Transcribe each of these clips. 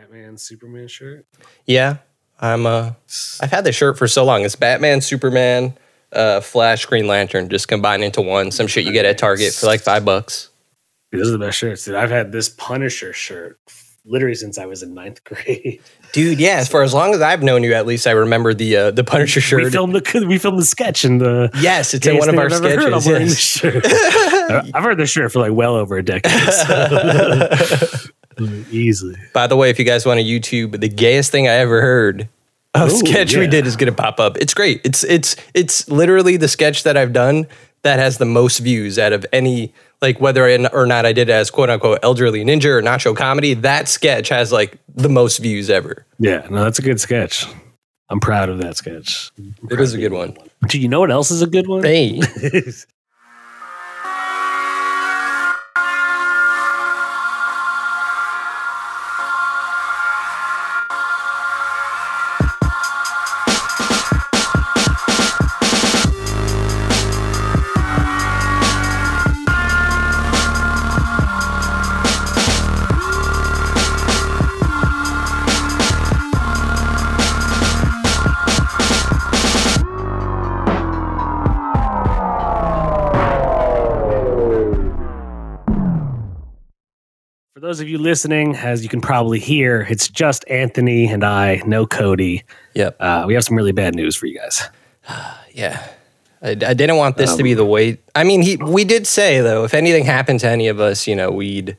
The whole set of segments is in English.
Batman Superman shirt. Yeah, I'm. Uh, I've had this shirt for so long. It's Batman, Superman, uh, Flash, Green Lantern, just combined into one. Some shit you get at Target for like five bucks. Dude, those are the best shirts. Dude, I've had this Punisher shirt literally since I was in ninth grade. Dude, yeah. For as long as I've known you, at least I remember the uh, the Punisher shirt. We filmed the we filmed the sketch in the yes, it's in one of our I've heard. Sketches. wearing yes. I've heard this shirt for like well over a decade. so- Easily. By the way, if you guys want to YouTube, the gayest thing I ever heard of Ooh, sketch we did is gonna pop up. It's great. It's it's it's literally the sketch that I've done that has the most views out of any like whether or not I did it as quote unquote elderly ninja or nacho comedy. That sketch has like the most views ever. Yeah, no, that's a good sketch. I'm proud of that sketch. It is a good one. Do you know what else is a good one? Hey, those of you listening, as you can probably hear, it's just Anthony and I, no Cody. yep, Uh, we have some really bad news for you guys. yeah. I, I didn't want this to be the way. I mean, he we did say though, if anything happened to any of us, you know, we'd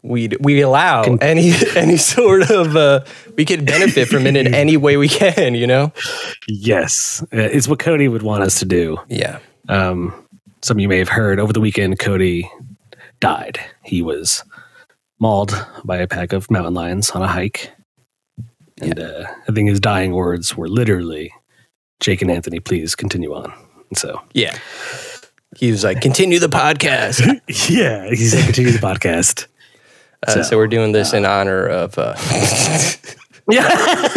we'd we allow any any sort of uh, we could benefit from it in any way we can. You know. Yes, uh, it's what Cody would want us to do. Yeah. Um, some of you may have heard over the weekend, Cody died. He was mauled by a pack of mountain lions on a hike. And uh, I think his dying words were literally, Jake and Anthony, please continue on. And so, Yeah. He was like, continue the podcast. yeah, he said, continue the podcast. Uh, so, we're doing this in honor of. Uh, Yeah.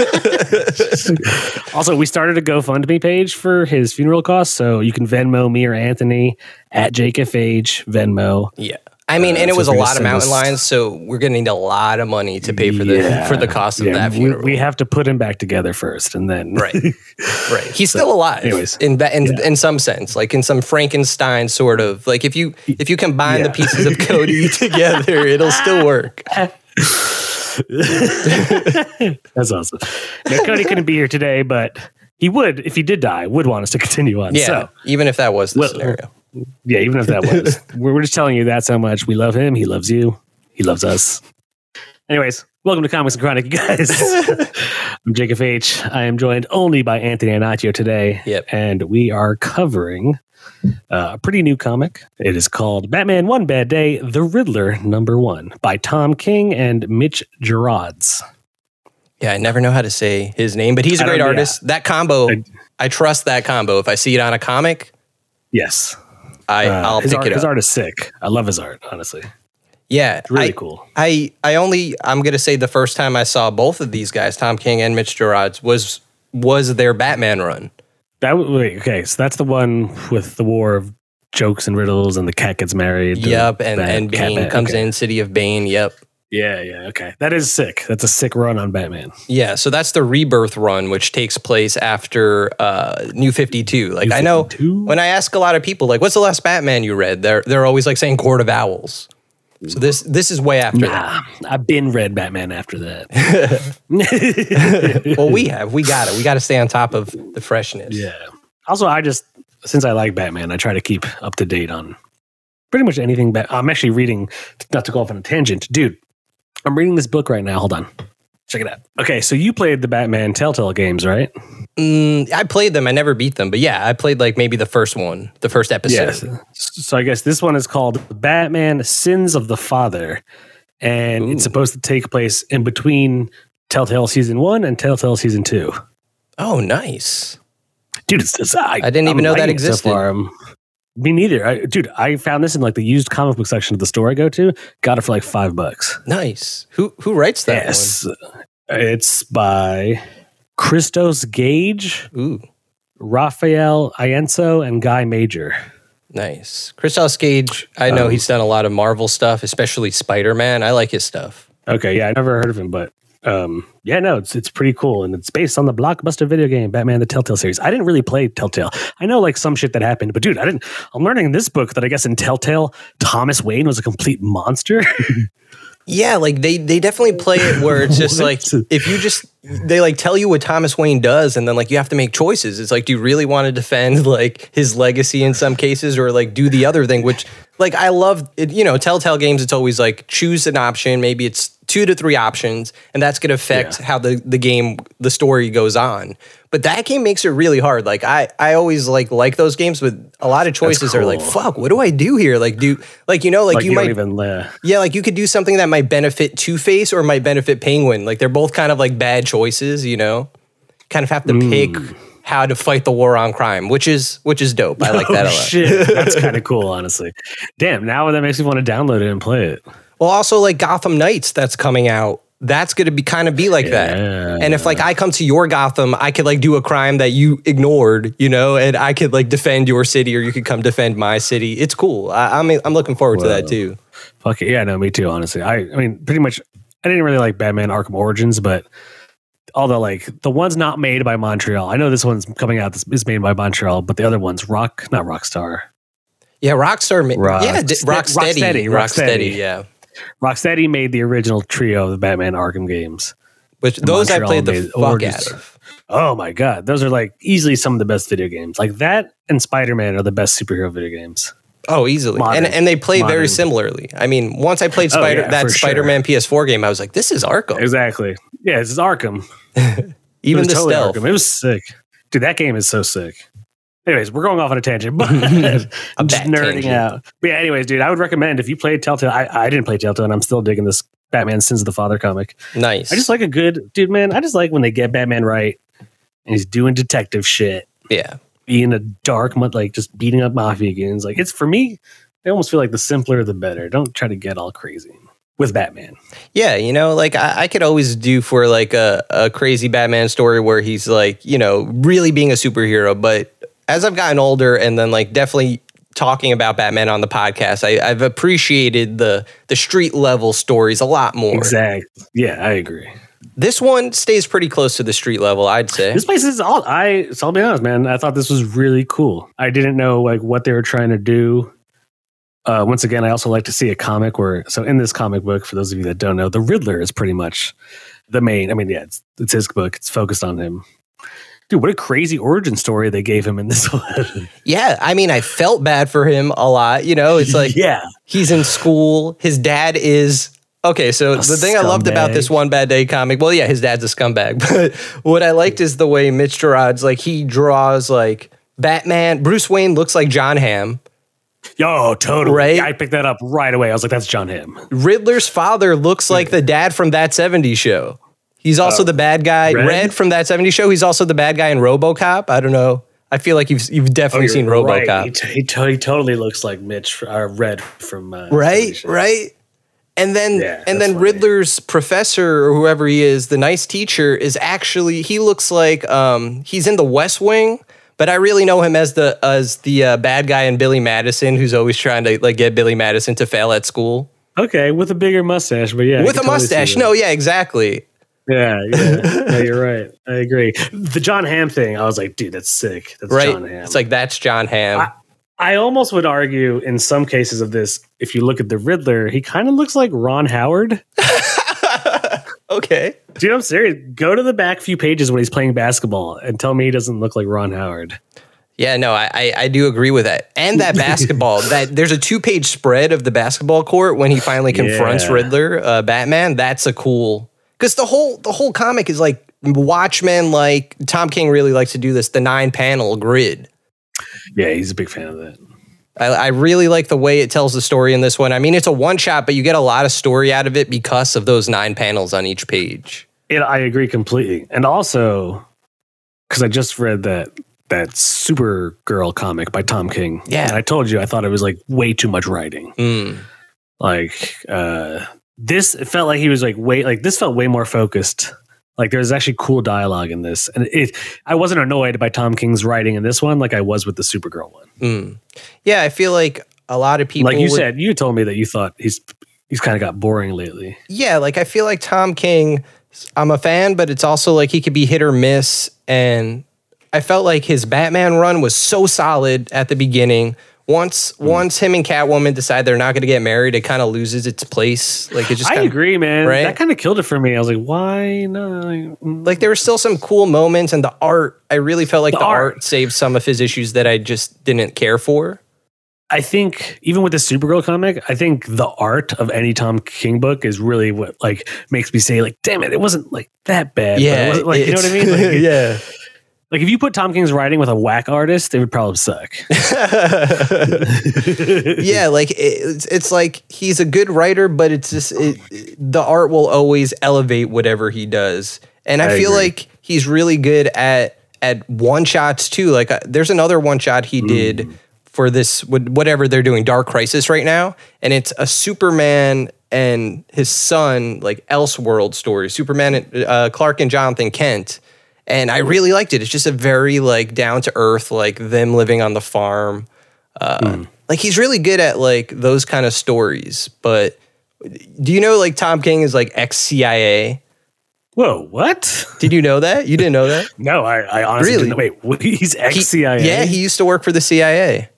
also, we started a GoFundMe page for his funeral costs. So you can Venmo me or Anthony at JakeFH, Venmo. yeah. I mean, Uh, and it was a lot of mountain lions, so we're gonna need a lot of money to pay for the Yeah. for the cost of Yeah, that we, funeral. we have to put him back together first and then. right, right. He's still alive. anyways. in that, in, Yeah. in some sense, like in some Frankenstein sort of like if you if you combine the pieces of Cody together, it'll still work. That's awesome. Now, Cody couldn't be here today, but he would, if he did die, would want us to continue on. Yeah, So, even if that was the Well, scenario. Yeah, even if that was, we're, we're just telling you that's how much we love him. He loves you. He loves us. Anyways, welcome to Comics and Chronic, you guys. I'm Jacob H. I am joined only by Anthony Anaccio today. Yep. And we are covering uh, a pretty new comic. It is called Batman One Bad Day, The Riddler Number One by Tom King and Mitch Gerads. Yeah, I never know how to say his name, but he's a great artist. That combo, I- I trust that combo. If I see it on a comic, Yes. I, Uh, I'll pick art, it His art is sick. I love his art, honestly. yeah, It's really I, cool. I I only I'm gonna say the first time I saw both of these guys, Tom King and Mitch Gerads, was was their Batman run. That wait, okay, so that's the one with the war of jokes and riddles, and the cat gets married. Yep, and and Bane bat- comes okay. in, City of Bane. Yep. Yeah, yeah, okay. That is sick. That's a sick run on Batman. Yeah, so that's the rebirth run, which takes place after uh, New Fifty Two. Like I know 52? when I ask a lot of people, like, "What's the last Batman you read?" They're they're always like saying Court of Owls. So this this is way after that. I've been read Batman after that. Well, we have we got it. We got to stay on top of the freshness. yeah. Also, I just since I like Batman, I try to keep up to date on pretty much anything. Bat- I'm actually reading. Not to go off on a tangent, dude. I'm reading this book right now. Hold on. Check it out. Okay, so you played the Batman Telltale games, right? Mm, I played them. I never beat them, but yeah, I played like maybe the first one, the first episode. Yes. So I guess this one is called Batman Sins of the Father. And Ooh. it's supposed to take place in between Telltale Season 1 and Telltale Season 2. Oh, nice. Dude, it's, it's I, I didn't even I'm know that existed. So far. Me neither. I, dude, I found this in like the used comic book section of the store I go to. Got it for like five bucks. Nice. Who who writes that yes. It's by Christos Gage, one? Ooh, Raffaele Ienco, and Guy Major. nice. Christos Gage. I know Um, he's done a lot of Marvel stuff, especially Spider Man. I like his stuff. Okay, yeah, I never heard of him, but um, yeah, no, it's it's pretty cool, and it's based on the blockbuster video game Batman: The Telltale series. I didn't really play Telltale. I know like some shit that happened, but dude, I didn't. I'm learning in this book that I guess in Telltale, Thomas Wayne was a complete monster. Yeah, like they they definitely play it where it's just like if you just they like tell you what Thomas Wayne does and then like you have to make choices. It's like do you really want to defend like his legacy in some cases or like do the other thing which like I love it, you know, Telltale games it's always like choose an option, maybe it's two to three options and that's going to affect yeah. how the the game the story goes on. But that game makes it really hard. Like I, I always like like those games with a lot of choices cool. are like, fuck, what do I do here? Like do like you know, like, like you, you might even uh, Yeah, like you could do something that might benefit Two Face or might benefit Penguin. Like they're both kind of like bad choices, you know? Kind of have to mm. pick how to fight the war on crime, which is which is dope. I like that a lot. Shit. That's kind of cool, honestly. Damn, now that makes me want to download it and play it. Well, also like Gotham Knights that's coming out that's going to be kind of be like yeah. that. And if like I come to your Gotham, I could like do a crime that you ignored, you know, and I could like defend your city or you could come defend my city. It's cool. I, am I'm, I'm looking forward to that too. Fuck it. Yeah, no, me too, honestly. I, I mean, pretty much, I didn't really like Batman Arkham Origins, but although like the one's not made by Montreal, I know this one's coming out, this is made by Montreal, but the other one's Rock, not Rockstar. Yeah, Rockstar. Rock, yeah, Rocksteady. Rocksteady. Rocksteady. Yeah. Rocksteady made the original trio of the Batman Arkham games. Which those Montreal I played the fuck out of. Oh my god, those are like easily some of the best video games. Like that and Spider Man are the best superhero video games. Oh, easily, Modern. and and they play Modern. very similarly. I mean, once I played oh, Spider oh, yeah, that Spider Man sure. PS4 game, I was like, this is Arkham. Exactly. Yeah, it's Arkham. Even the totally stealth. Arkham. It was sick, dude. That game is so sick. Anyways, we're going off on a tangent, but I'm just nerding tangent. out. But yeah, anyways, dude, I would recommend if you played Telltale. I, I didn't play Telltale, and I'm still digging this Batman Sins of the Father comic. Nice. I just like a good dude, man. I just like when they get Batman right and he's doing detective shit. Yeah. Being a dark, like just beating up mafia goons. Like it's for me, I almost feel like the simpler the better. Don't try to get all crazy with Batman. Yeah, you know, like I, I, could always do for like a, a crazy Batman story where he's like, you know, really being a superhero, but as I've gotten older and then like definitely talking about Batman on the podcast, I, have appreciated the the street level stories a lot more. Exactly. Yeah, I agree. This one stays pretty close to the street level, I'd say. This place is all I. So I'll be honest, man. I thought this was really cool. I didn't know like what they were trying to do. Uh, once again, I also like to see a comic where. So in this comic book, for those of you that don't know, the Riddler is pretty much the main. I mean, yeah, it's, it's his book. It's focused on him Dude, what a crazy origin story they gave him in this one. yeah, I mean, I felt bad for him a lot. You know, it's like yeah, he's in school. His dad is okay. So a the thing scumbag. I loved about this one bad day comic, well, yeah, his dad's a scumbag. But what I liked is the way Mitch Gerads like he draws like Batman. Bruce Wayne looks like Jon Hamm. Yo, totally. Right? Yeah, I picked that up right away. I was like, that's Jon Hamm. Riddler's father looks like the dad from that 70s show. He's also uh, the bad guy. Red? Red? from that 70s show. He's also the bad guy in RoboCop. I don't know. I feel like you've you've definitely oh, seen RoboCop. Right. He, t- he, t- he, totally looks like Mitch uh, Red from uh, right, right. And then yeah, and then funny. Riddler's professor or whoever he is, the nice teacher, is actually he looks like um, he's in the West Wing, but I really know him as the as the uh, bad guy in Billy Madison, who's always trying to like get Billy Madison to fail at school. Okay, with a bigger mustache, but yeah, with a totally mustache. No, yeah, exactly. Yeah, yeah, you're right. I agree. The Jon Hamm thing, I was like, dude, that's sick. That's right? Jon Hamm. It's like that's Jon Hamm. I, I almost would argue in some cases of this, if you look at the Riddler, he kind of looks like Ron Howard. okay. Dude, I'm serious. Go to the back few pages when he's playing basketball and tell me he doesn't look like Ron Howard. Yeah, no, I, I, I do agree with that. And that basketball, that there's a two page spread of the basketball court when he finally confronts yeah. Riddler, uh, Batman. That's a cool because the whole the whole comic is like Watchmen. Like Tom King really likes to do this, the nine panel grid. Yeah, he's a big fan of that. I, I really like the way it tells the story in this one. I mean, it's a one shot, but you get a lot of story out of it because of those nine panels on each page. It, I agree completely, and also because I just read that that Supergirl comic by Tom King. Yeah, and I told you I thought it was like way too much writing. Mm. Like uh, this felt like he was like way like this felt way more focused. Like there's actually cool dialogue in this, and it. I wasn't annoyed by Tom King's writing in this one like I was with the Supergirl one. Mm. Yeah, I feel like a lot of people. Like you would, said, you told me that you thought he's he's kind of got boring lately. Yeah, like I feel like Tom King I'm a fan, but it's also like he could be hit or miss. And I felt like his Batman run was so solid at the beginning. Once mm. once him and Catwoman decide they're not going to get married, it kind of loses its place. Like it just. I kinda, agree, man. Right? That kind of killed it for me. I was like, why not? Like there were still some cool moments, and the art. I really felt like the, the art. art saved some of his issues that I just didn't care for. I think even with the Supergirl comic, I think the art of any Tom King book is really what like makes me say like, damn it, it wasn't like that bad. Yeah, like you know what I mean? Like, yeah. Like if you put Tom King's writing with a whack artist, it would probably suck. yeah, like it's it's like he's a good writer, but it's just it, the art will always elevate whatever he does, and I, I feel agree. like he's really good at at one shots too. Like uh, there's another one shot he mm. did for this whatever they're doing Dark Crisis right now, and it's a Superman and his son like Elseworld story. Superman, and, uh, Clark and Jonathan Kent and I really liked it. It's just a very like down to earth, like them living on the farm. Uh, mm. Like he's really good at like those kind of stories. But do you know like Tom King is like ex CIA? Whoa, what? Did you know that? You didn't know that? no, I, I honestly really? didn't. Wait, he's ex CIA? Yeah, he used to work for the CIA.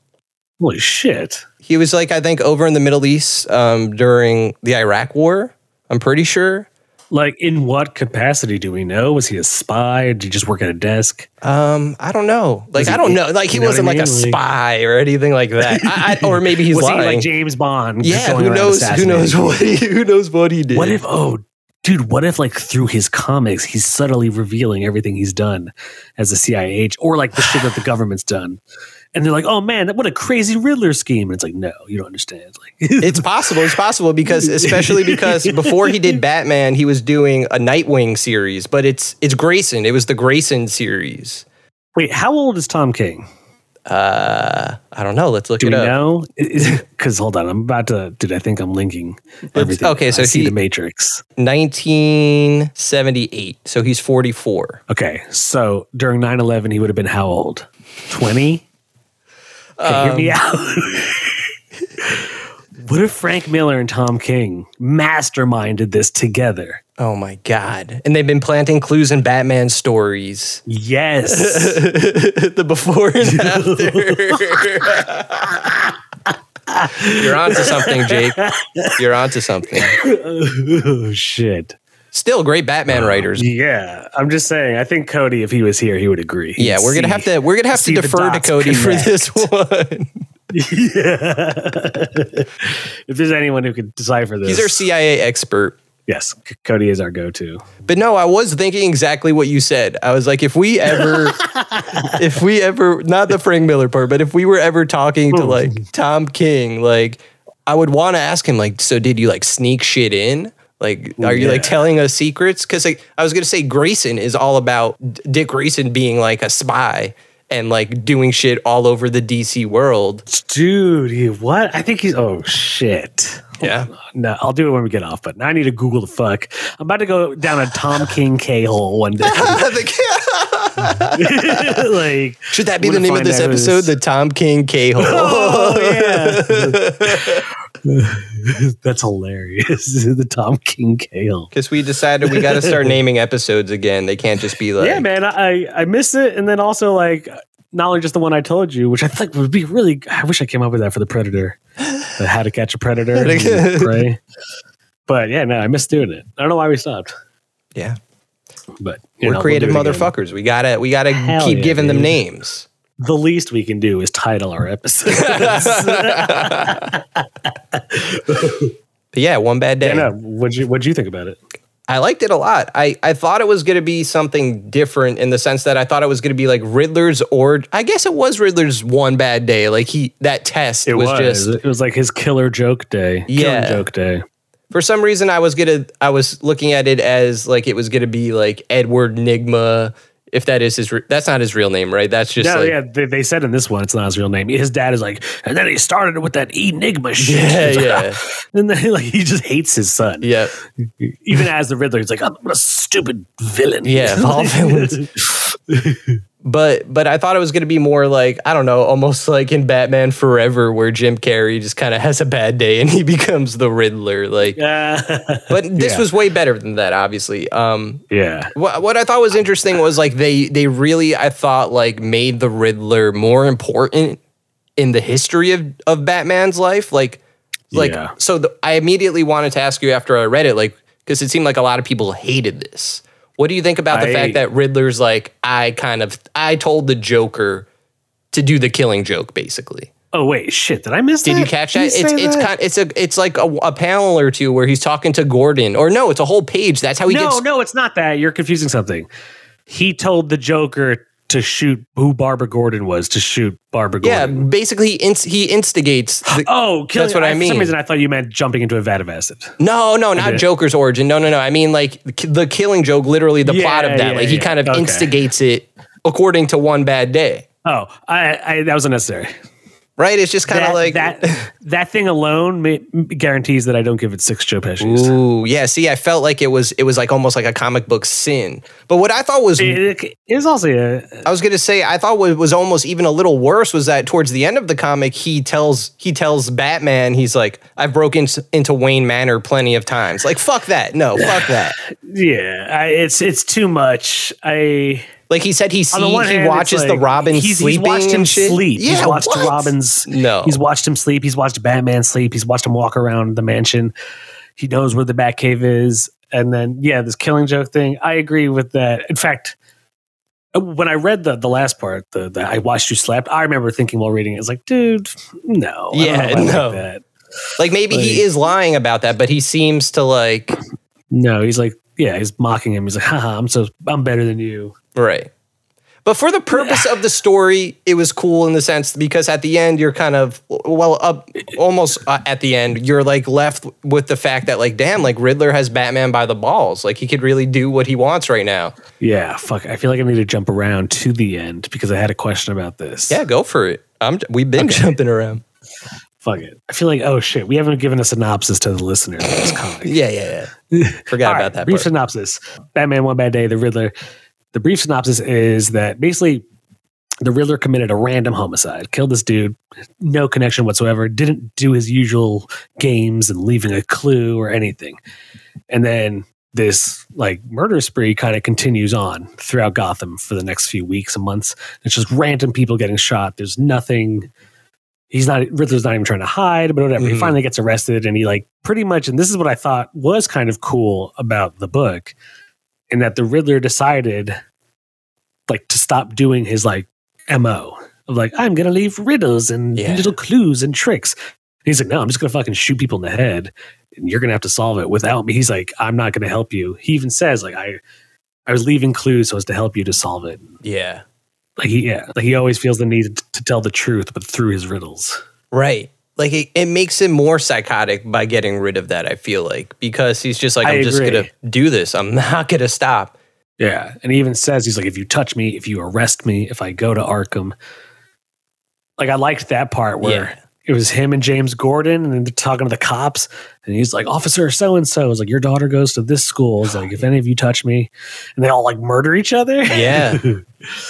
Holy shit. He was like, I think, over in the Middle East um, during the Iraq War. I'm pretty sure. Like, in what capacity do we know? Was he a spy? Did he just work at a desk? Um, I don't know. Like, I don't know. Like, he wasn't like a spy or anything like that. I, I, or maybe he's was lying. He like James Bond. Yeah, who knows? Who knows what he? Who knows what he did? What if? Oh, dude, what if like through his comics he's subtly revealing everything he's done as a CIA or like the shit that the government's done? And they're like, "Oh man, what a crazy Riddler scheme!" And it's like, no, you don't understand. Like, it's possible. It's possible because, especially because before he did Batman, he was doing a Nightwing series, but it's it's Grayson. It was the Grayson series. Wait, how old is Tom King? Uh, I don't know. Let's look Do it we up. know? Because hold on, I'm about to. Did I think I'm linking everything? okay, so I see the Matrix. 1978. So he's 44. Okay, so during 9/11, he would have been how old? 20. Um, hear me um, out. what if Frank Miller and Tom King masterminded this together? Oh my god! And they've been planting clues in Batman stories. Yes, the before and after. You're onto something, Jake. You're onto something. oh shit! Still great Batman uh, writers. Yeah, I'm just saying. I think Cody, if he was here, he would agree. He'd yeah, we're gonna have to we're gonna have to defer to Cody connect. for this one. yeah. if there's anyone who could decipher this, he's our CIA expert. Yes, Cody is our go-to. But no, I was thinking exactly what you said. I was like, if we ever, if we ever, not the Frank Miller part, but if we were ever talking to like Tom King, like I would want to ask him, like, so did you like sneak shit in? Like, are you yeah. like telling us secrets? Because like, I was gonna say Grayson is all about Dick Grayson being like a spy and like doing shit all over the DC world. Dude, what? I think he's oh shit. Yeah. No, I'll do it when we get off, but now I need to Google the fuck. I'm about to go down a Tom King K hole one day. like should that be the name of this episode? The Tom King K hole. Oh yeah. That's hilarious. the Tom King Kale. Because we decided we got to start naming episodes again. They can't just be like, yeah, man. I I miss it, and then also like not only just the one I told you, which I think would be really. I wish I came up with that for the Predator, the How to Catch a Predator, prey. But yeah, no, I miss doing it. I don't know why we stopped. Yeah, but we're know, creative we'll motherfuckers. Again. We gotta we gotta Hell keep yeah, giving dude. them names the least we can do is title our episodes. yeah, one bad day. Yeah, no. What'd you What'd you think about it? I liked it a lot. I, I thought it was going to be something different in the sense that I thought it was going to be like Riddler's or I guess it was Riddler's one bad day. Like he that test it was, was just it was like his killer joke day. Yeah, killer joke day. For some reason, I was gonna I was looking at it as like it was gonna be like Edward Nygma if that is his, re- that's not his real name, right? That's just yeah, like, yeah. They, they, said in this one it's not his real name. His dad is like, and then he started with that enigma shit. Yeah, yeah. and then like he just hates his son. Yeah. Even as the Riddler, he's like, I'm a stupid villain. Yeah, all villains. But but I thought it was going to be more like I don't know, almost like in Batman Forever, where Jim Carrey just kind of has a bad day and he becomes the Riddler. Like, yeah. but this Yeah. was way better than that, obviously. Um, yeah. what, what I thought was interesting was like they they really I thought like made the Riddler more important in the history of of Batman's life. Like like Yeah. so the, I immediately wanted to ask you after I read it like because it seemed like a lot of people hated this. What do you think about the I- fact that Riddler's like I kind of I told the Joker to do the killing joke basically. Oh wait, shit! Did I miss that? Did you catch that? Did It's it's that? kind it's a it's like a, a panel or two where he's talking to Gordon or no, it's a whole page. That's how he no, gets no, it's not that. You're confusing something. He told the Joker to shoot who Barbara Gordon was to shoot Barbara Gordon. Yeah, basically, inst- he instigates. The, Oh, killing, That's what I For mean. some reason, I thought you meant jumping into a vat of acid. no, no, not Joker's origin. No, no, no. I mean, like the Killing Joke. Literally, the plot of that. yeah, like he yeah. kind of Okay. instigates it according to one bad day. Oh, I, I that was unnecessary. Right? It's just kind of like that that thing alone ma- guarantees that I don't give it six Joe Pesci's. Ooh, yeah. See, I felt like it was it was like almost like a comic book sin. But what I thought was It, it is also a, I was gonna say I thought what was almost even a little worse was that towards the end of the comic he tells he tells Batman he's like I've broken into Wayne Manor plenty of times. Like fuck that. No, fuck that. yeah. I, it's it's too much. I Like he said, he on the one he hand, watches the Robin he's, sleeping He's watched him sleep. Yeah, he's watched what? Robin's. No. he's watched him sleep. He's watched Batman sleep. He's watched him walk around the mansion. He knows where the Batcave is. And then yeah, this killing joke thing. I agree with that. In fact, uh, when I read the the last part, the, the I watched you slept. I remember thinking while reading it, it's like, dude, no, Yeah, like no. that. Like maybe he is lying about that, but he seems to like No, he's like, yeah, he's mocking him. He's like, haha, I'm so I'm better than you. Right. But for the purpose of the story, it was cool in the sense because at the end you're kind of well up almost uh, at the end you're like left with the fact that like damn like Riddler has Batman by the balls like he could really do what he wants right now. Yeah, fuck. I feel like I need to jump around to the end because I had a question about this. Yeah, go for it. I'm we've been jumping around. Fuck it. I feel like, oh shit, we haven't given a synopsis to the listeners of this comic. Yeah, yeah, yeah. Forgot about right, that brief part. synopsis. Batman One Bad Day, the Riddler. The brief synopsis is that basically the Riddler committed a random homicide, killed this dude, no connection whatsoever, didn't do his usual games and leaving a clue or anything. And then this like murder spree kind of continues on throughout Gotham for the next few weeks and months. It's just random people getting shot. There's nothing. He's not Riddler's not even trying to hide, but whatever. He Mhm. finally gets arrested, and he like pretty much. And this is what I thought was kind of cool about the book, in that the Riddler decided like to stop doing his like mo of like I'm gonna leave riddles and Yeah. little clues and tricks. And he's like, no, I'm just gonna fucking shoot people in the head, and you're gonna have to solve it without me. He's like, I'm not gonna help you. He even says like I, I was leaving clues so as to help you to solve it. Yeah. Like he, yeah, like he always feels the need to tell the truth, but through his riddles. Right. Like it, it makes him more psychotic by getting rid of that, I feel like, because he's just like, I I'm just gonna do this. I'm not gonna stop. Yeah, and he even says he's like, if you touch me, if you arrest me, if I go to Arkham. Like I liked that part where Yeah. It was him and James Gordon, and they're talking to the cops, and he's like, Officer so and so is like, your daughter goes to this school. It's like, if oh, any of you touch me, and they all like murder each other. Yeah.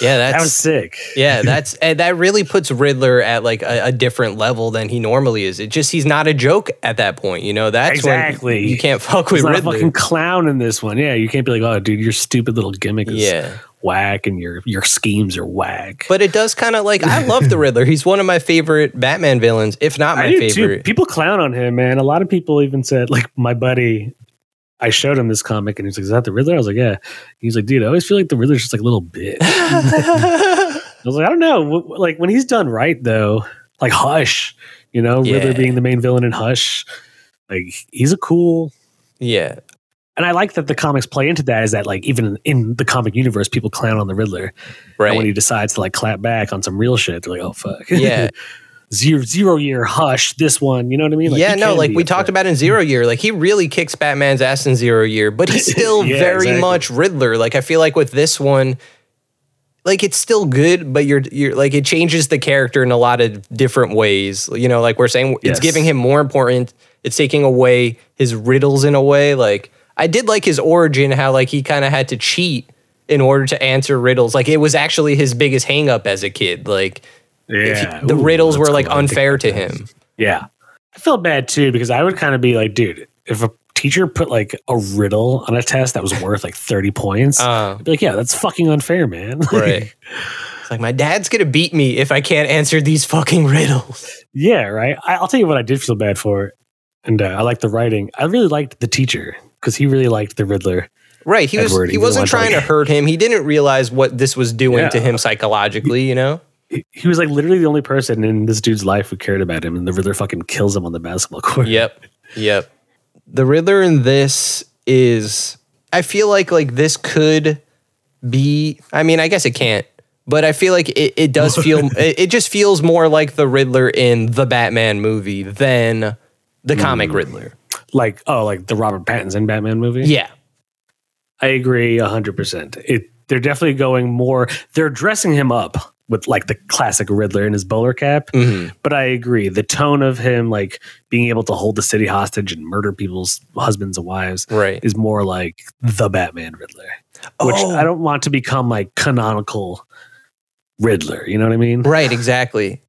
Yeah, that's that was sick. yeah, that's and that really puts Riddler at like a, a different level than he normally is. It just he's not a joke at that point, you know. That's when Exactly. you can't fuck with He's not a Riddler. fucking clown in this one. Yeah, you can't be like, oh, dude, your stupid little gimmick is yeah, whack, and your your schemes are whack. but it does kind of like I love the Riddler. He's one of my favorite Batman villains, if not my do too. favorite. People clown on him, man. A lot of people even said, like my buddy, I showed him this comic, and he's like, "Is that the Riddler?" I was like, "Yeah." He's like, "Dude, I always feel like the Riddler's just like a little bitch." I was like, "I don't know." Like when he's done right, though, like Hush, you know, Riddler being the main villain in Hush, like he's a cool. yeah, And I like that the comics play into that. Is that like even in, the comic universe, people clown on the Riddler, and when he decides to like clap back on some real shit, they're like, "Oh fuck." Yeah. zero zero year hush this one you know what i mean like, yeah, no, like we talked about in Zero Year, like he really kicks Batman's ass in Zero Year, but he's still Yeah, very exactly. much Riddler. Like I feel like with this one, like it's still good, but you're you're like it changes the character in a lot of different ways. You know, like we're saying, it's Yes. giving him more important. It's taking away his riddles in a way. Like I did like his origin, how like he kind of had to cheat in order to answer riddles. Like it was actually his biggest hangup as a kid. Like Yeah. he- the Ooh, riddles were like cool. I didn't think unfair to him. Yeah. I felt bad too because I would kind of be like, dude, if a teacher put like a riddle on a test that was worth like 30 points, Uh, I'd be like, yeah, that's fucking unfair, man. right. It's like my dad's gonna beat me if I can't answer these fucking riddles. yeah, right. I, I'll tell you what I did feel bad for. And uh, I like the writing. I really liked the teacher because he really liked the Riddler. Right. He was Edward, he he wasn't trying like- to hurt him. He didn't realize what this was doing to him psychologically, you know? He, he was like literally the only person in this dude's life who cared about him, and the Riddler fucking kills him on the basketball court. Yep. Yep. The Riddler in this is I feel like like this could be I mean, I guess it can't, but I feel like it, it does feel it, it just feels more like the Riddler in the Batman movie than the comic mm. Riddler. Like, oh, like the Robert Pattinson Batman movie? Yeah. I agree 100%. It they're definitely going more they're dressing him up with like the classic Riddler in his bowler cap, Mhm. but I agree the tone of him like being able to hold the city hostage and murder people's husbands and wives Right. is more like the Batman Riddler, which Oh. I don't want to become like canonical Riddler, you know what I mean? Right, exactly.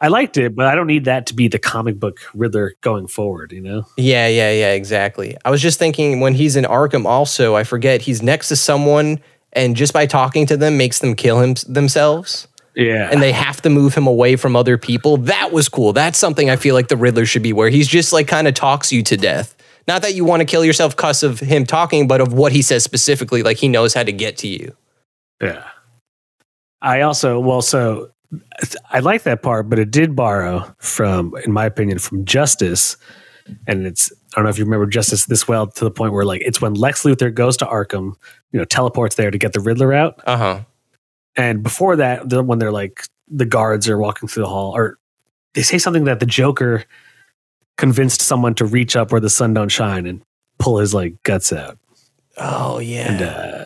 I liked it, but I don't need that to be the comic book Riddler going forward, you know? Yeah, yeah, yeah, exactly. I was just thinking when he's in Arkham also, I forget he's next to someone and just by talking to them makes them kill him themselves. Yeah. and they have to move him away from other people. That was cool. That's something I feel like the Riddler should be, where he's just like kind of talks you to death. Not that you want to kill yourself because of him talking, but of what he says specifically, like he knows how to get to you. Yeah. I also, well, so I like that part, but it did borrow from, in my opinion, from Justice. And it's, I don't know if you remember Justice this well to the point where, like, it's when Lex Luthor goes to Arkham, you know, teleports there to get the Riddler out. Uh huh. And before that, the, when they're like, the guards are walking through the hall, or they say something that the Joker convinced someone to reach up where the sun don't shine and pull his like guts out. Oh yeah. and uh,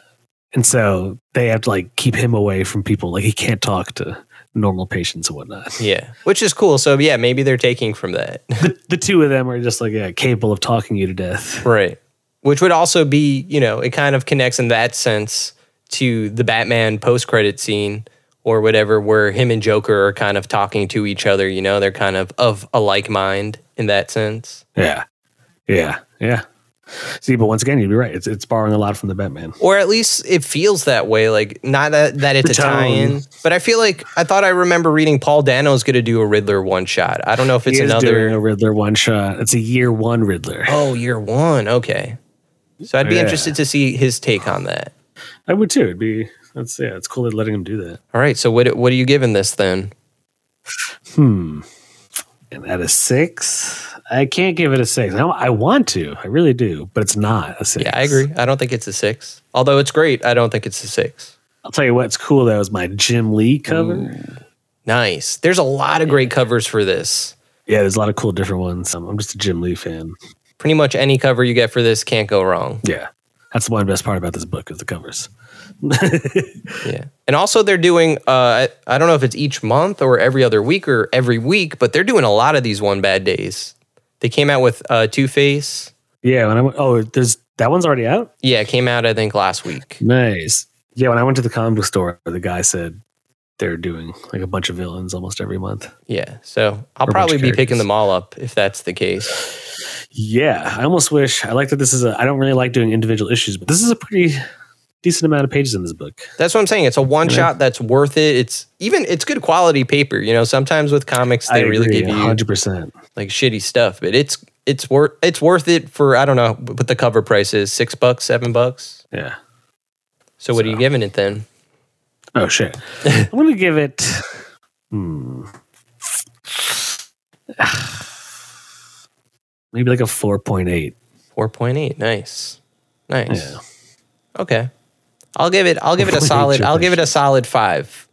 and so they have to like keep him away from people. Like he can't talk to normal patients and whatnot. yeah, which is cool. So yeah, maybe they're taking from that, The, the two of them are just like yeah, capable of talking you to death. right? Which would also be, you know, it kind of connects in that sense to the Batman post-credit scene or whatever, where him and Joker are kind of talking to each other. You know, they're kind of of a like mind in that sense. Yeah, yeah, yeah. See, but once again, you'd be right. It's it's borrowing a lot from the Batman. or at least it feels that way. Like not that that it's The a tie-in, but I feel like I thought I remember reading Paul Dano's going to do a Riddler one shot. I don't know if it's is another. a Riddler one shot. It's a year one Riddler. Oh, year one. Okay, so I'd be Yeah. interested to see his take on that. I would too. It'd be that's yeah. It's cool that letting him do that. All right, so what what are you giving this then? Hmm. And at a six, I can't give it a six. I, I want to, I really do, but it's not a six. Yeah, I agree. I don't think it's a six. Although it's great, I don't think it's a six. I'll tell you what's cool though is my Jim Lee cover. Nice. There's a lot of great covers for this. Yeah, there's a lot of cool different ones. I'm just a Jim Lee fan. Pretty much any cover you get for this can't go wrong. Yeah, that's the one best part about this book is the covers. Yeah. And also they're doing uh I, I don't know if it's each month or every other week or every week, but they're doing a lot of these one bad days. They came out with uh Two Face. Yeah, when I went, oh, there's that one's already out. Yeah, it came out I think last week. Nice. Yeah, when I went to the comic book store, the guy said they're doing like a bunch of villains almost every month. Yeah. So I'll bunch probably be picking them all up if that's the case. Yeah, I almost wish I like that this is a. I don't really like doing individual issues, but this is a pretty decent amount of pages in this book. That's what I'm saying. It's a one shot that's worth it. It's even it's good quality paper. You know, sometimes with comics they really give you hundred percent. like shitty stuff, but it's it's worth it's worth it for I don't know what the cover price is six bucks, seven bucks. Yeah. So what are you giving it then? Oh shit. I'm gonna give it. Hmm. Maybe like a four point eight. Four point eight. Nice, nice. Yeah. Okay, I'll give it. I'll give it a solid. I'll give it a solid five.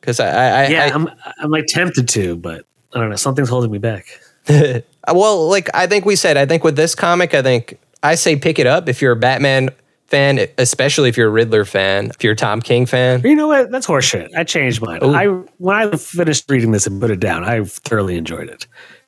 Because I, I, I, Yeah, I I'm I'm like tempted to, but I don't know. Something's holding me back. well, like I think we said, I think with this comic, I think I say pick it up if you're a Batman fan, especially if you're a Riddler fan, if you're a Tom King fan. You know what? That's horseshit. I changed mine. Ooh. I when I finished reading this and put it down, I thoroughly enjoyed it.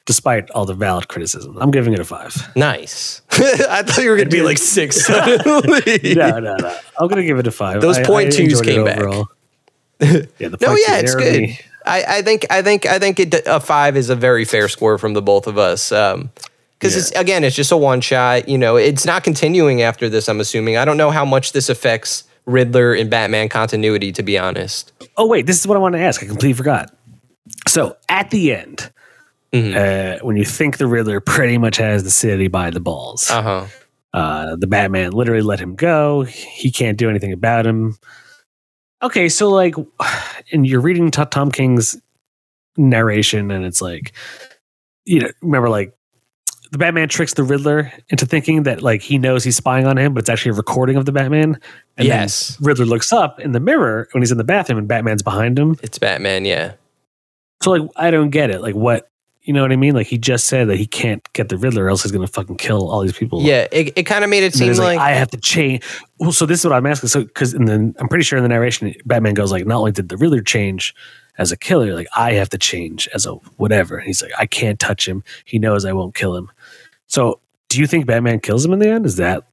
Despite all the valid criticism. I'm giving it a five. Nice. I thought you were going to be like six. no, no, no. I'm going to give it a five. Those I, point I twos came back. yeah, the no, yeah, it's good. I, I, think I think I think it, a five is a very fair score from the both of us. Um, because yeah. it's again, it's just a one shot. You know, it's not continuing after this. I'm assuming. I don't know how much this affects Riddler and Batman continuity. To be honest. Oh wait, this is what I want to ask. I completely forgot. So at the end, mm-hmm. uh, when you think the Riddler pretty much has the city by the balls, uh-huh. uh, the Batman literally let him go. He can't do anything about him. Okay, so like, and you're reading Tom King's narration, and it's like, you know, remember like the Batman tricks the Riddler into thinking that like he knows he's spying on him, but it's actually a recording of the Batman. And yes. Riddler looks up in the mirror when he's in the bathroom and Batman's behind him. It's Batman, yeah. So like I don't get it. Like what you know what I mean? Like he just said that he can't get the Riddler, or else he's gonna fucking kill all these people. Yeah, it, it kind of made it seem like, like, I have to change. Well, so this is what I'm asking. So because and then I'm pretty sure in the narration, Batman goes like, not only did the Riddler change as a killer, like I have to change as a whatever. And he's like, I can't touch him. He knows I won't kill him. So, do you think Batman kills him in the end? Is that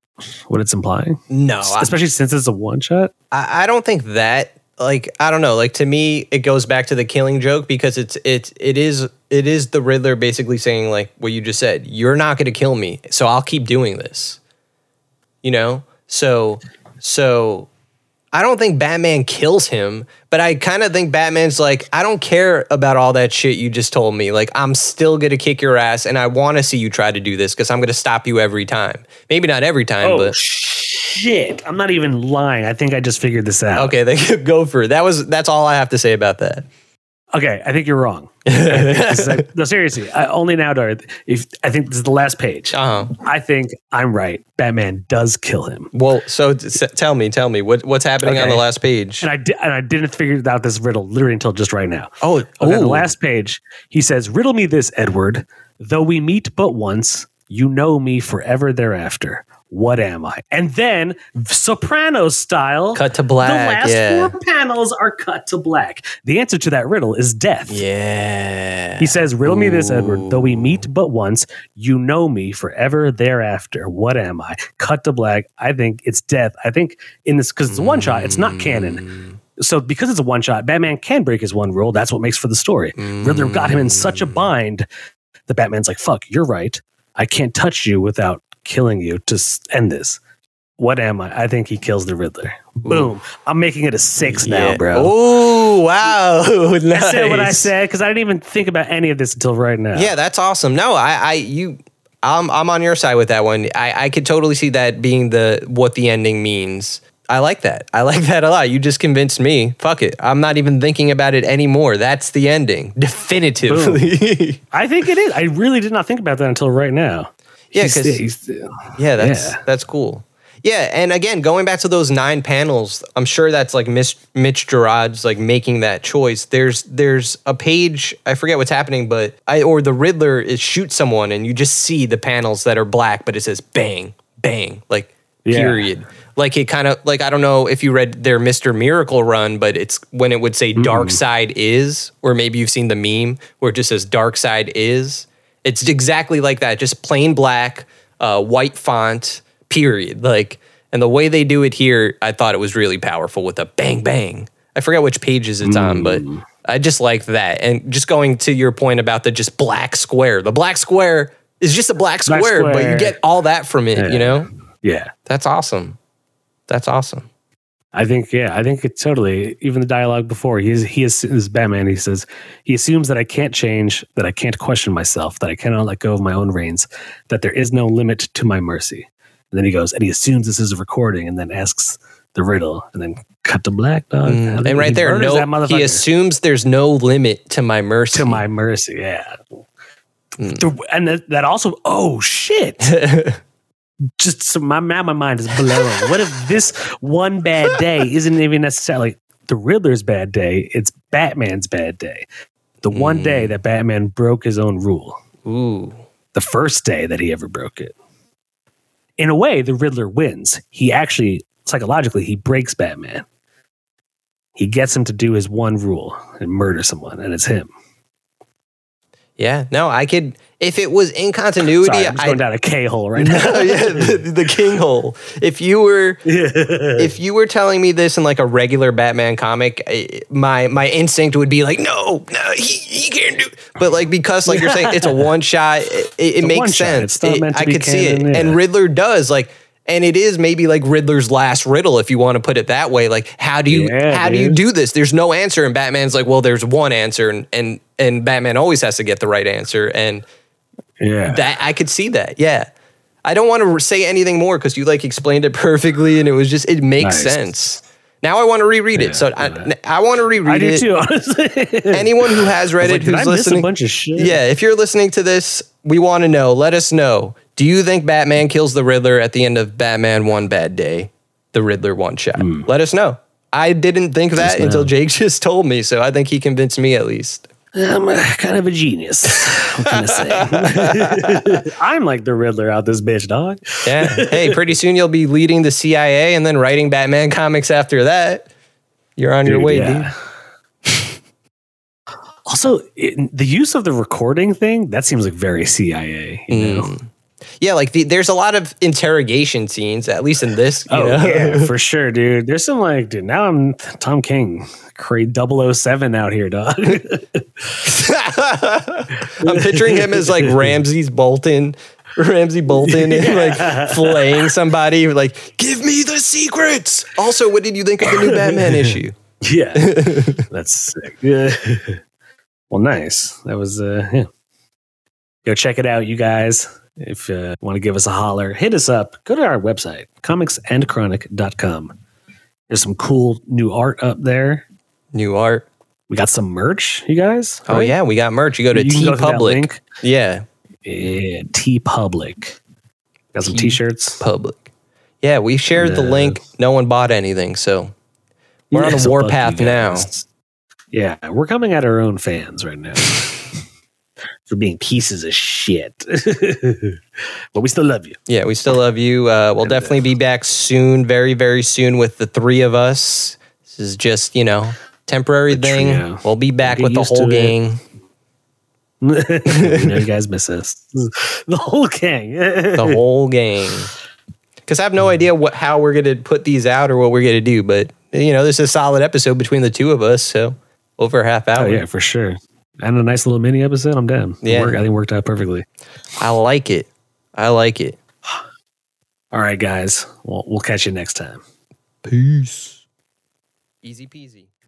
what it's implying? No, especially I, since it's a one shot. I, I, don't think that. Like, I don't know. Like to me, it goes back to the killing joke because it's it it is it is the Riddler basically saying like what you just said. You're not going to kill me, so I'll keep doing this. You know, so so I don't think Batman kills him, but I kind of think Batman's like, I don't care about all that shit you just told me. Like, I'm still gonna kick your ass, and I want to see you try to do this because I'm gonna stop you every time. Maybe not every time, oh, but shit, I'm not even lying. I think I just figured this out. Okay, then go for it. That was that's all I have to say about that. Okay, I think you're wrong. no, seriously. I, only now, Darth. If I think this is the last page. Uh-huh. I think I'm right. Batman does kill him. Well, so t- tell me, tell me what what's happening okay. on the last page. And I di- and I didn't figure out this riddle literally until just right now. Oh, okay, on the last page, he says, "Riddle me this, Edward. Though we meet but once, you know me forever thereafter what am I? And then soprano style, cut to black. The last yeah. four panels are cut to black. The answer to that riddle is death. Yeah. He says, Riddle Ooh. me this, Edward. Though we meet but once, you know me forever thereafter. What am I? Cut to black. I think it's death. I think in this, because it's a one shot, it's not canon. Mm. So because it's a one shot, Batman can break his one rule. That's what makes for the story. Mm. Riddler got him in such a bind that Batman's like, fuck, you're right. I can't touch you without killing you to end this. What am I? I think he kills the Riddler. Boom. I'm making it a six yeah. now, bro. Oh, wow. nice. I said what I said because I didn't even think about any of this until right now. Yeah, that's awesome. No, I, I, you, I'm, I'm on your side with that one. I, I could totally see that being the what the ending means. I like that. I like that a lot. You just convinced me. Fuck it. I'm not even thinking about it anymore. That's the ending. Definitively. I think it is. I really did not think about that until right now. Yeah, because yeah, that's yeah. that's cool. Yeah, and again, going back to those nine panels, I'm sure that's like Mitch, Mitch Gerads like making that choice. There's there's a page I forget what's happening, but I or the Riddler is shoot someone and you just see the panels that are black, but it says bang bang like yeah. period. Like it kind of like I don't know if you read their Mister Miracle run, but it's when it would say mm. Darkseid is, or maybe you've seen the meme where it just says Darkseid is it's exactly like that, just plain black, uh, white font, period. Like, and the way they do it here, I thought it was really powerful with a bang bang. I forget which pages it's mm. on, but mm. I just like that. And just going to your point about the just black square, the black square is just a black square, black square. but you get all that from it, yeah. you know? Yeah. That's awesome. That's awesome. I think, yeah, I think it totally. Even the dialogue before, he is, he is, is Batman. He says he assumes that I can't change, that I can't question myself, that I cannot let go of my own reins, that there is no limit to my mercy. And then he goes, and he assumes this is a recording, and then asks the riddle, and then cut to black dog. Mm, and right there, no, he assumes there's no limit to my mercy. To my mercy, yeah. Mm. And that, that also, oh shit. just so my now my mind is blown. what if this one bad day isn't even necessarily the Riddler's bad day? It's Batman's bad day. The mm. one day that Batman broke his own rule. Ooh. The first day that he ever broke it. In a way, the Riddler wins. He actually psychologically he breaks Batman. He gets him to do his one rule and murder someone, and it's him. Yeah, no, I could. If it was in continuity, Sorry, I'm going I down a K hole right now. oh, yeah, the, the king hole. If you were, if you were telling me this in like a regular Batman comic, I- my my instinct would be like, no, no, he, he can't do. But like because like you're saying, it's a one shot. It, it, makes sense. It- I could see it, yeah. and Riddler does like. And it is maybe like Riddler's last riddle, if you want to put it that way. Like, how do you Yeah, how do you do this? There's no answer, and Batman's like, well, there's one answer, and and and Batman always has to get the right answer, and yeah. that I could see that. Yeah. I don't want to say anything more because you like explained it perfectly and it was just it makes Nice. sense. Now I want to reread it. So I, I want to reread I do it. too, honestly. Anyone who has read it, who's listening, a bunch of shit? yeah. If you're listening to this, we want to know. Let us know. Do you think Batman kills the Riddler at the end of Batman One Bad Day, the Riddler one shot? Let us know. I didn't think that know. until Jake just told me, so I think he convinced me at least. I'm uh, kind of a genius. What can I say? I'm like the Riddler out this bitch, dog. Yeah. hey, pretty soon you'll be leading the CIA and then writing Batman comics after that. You're on your way, yeah. dude. Also, it, the use of the recording thing that seems like very CIA. You know? Yeah, like the, there's a lot of interrogation scenes, at least in this. You Oh know? yeah, for sure, dude. There's some like, dude. Now I'm Tom King, create 007 out here, dog. I'm picturing him as like Ramses Bolton, Ramsay Bolton, and like flaying somebody. Like, give me the secrets. Also, what did you think of the new Batman issue? yeah, that's sick. Yeah. Well, nice. That was uh, yeah. Go check it out, you guys. If you uh, want to give us a holler, hit us up. Go to our website, comicsandchronic.com. There's some cool new art up there. New art. We got some merch, you guys. Oh right? yeah, we got merch. You go to You T to Public. Yeah, Yeah, TeePublic. Got some T- t-shirts. Public. Yeah, we shared the link. No one bought anything, so we're on Yeah, a so war fuck path you now. Yeah, we're coming at our own fans right now for being pieces of shit. but we still love you. Yeah, we still love you. Uh, we'll definitely be back soon, very, very soon with the three of us. This is just, you know, temporary The thing. trio. We'll be back Get with the whole gang. we know you guys miss us. The whole gang. The whole gang. Because I have no idea what how we're gonna put these out or what we're gonna do, but you know, this is a solid episode between the two of us, so over a half hour. oh yeah, for sure. And a nice little mini episode. I'm down. Yeah. Work, I think it worked out perfectly. I like it. I like it. All right, guys. Well, we'll catch you next time. Peace. Easy peasy.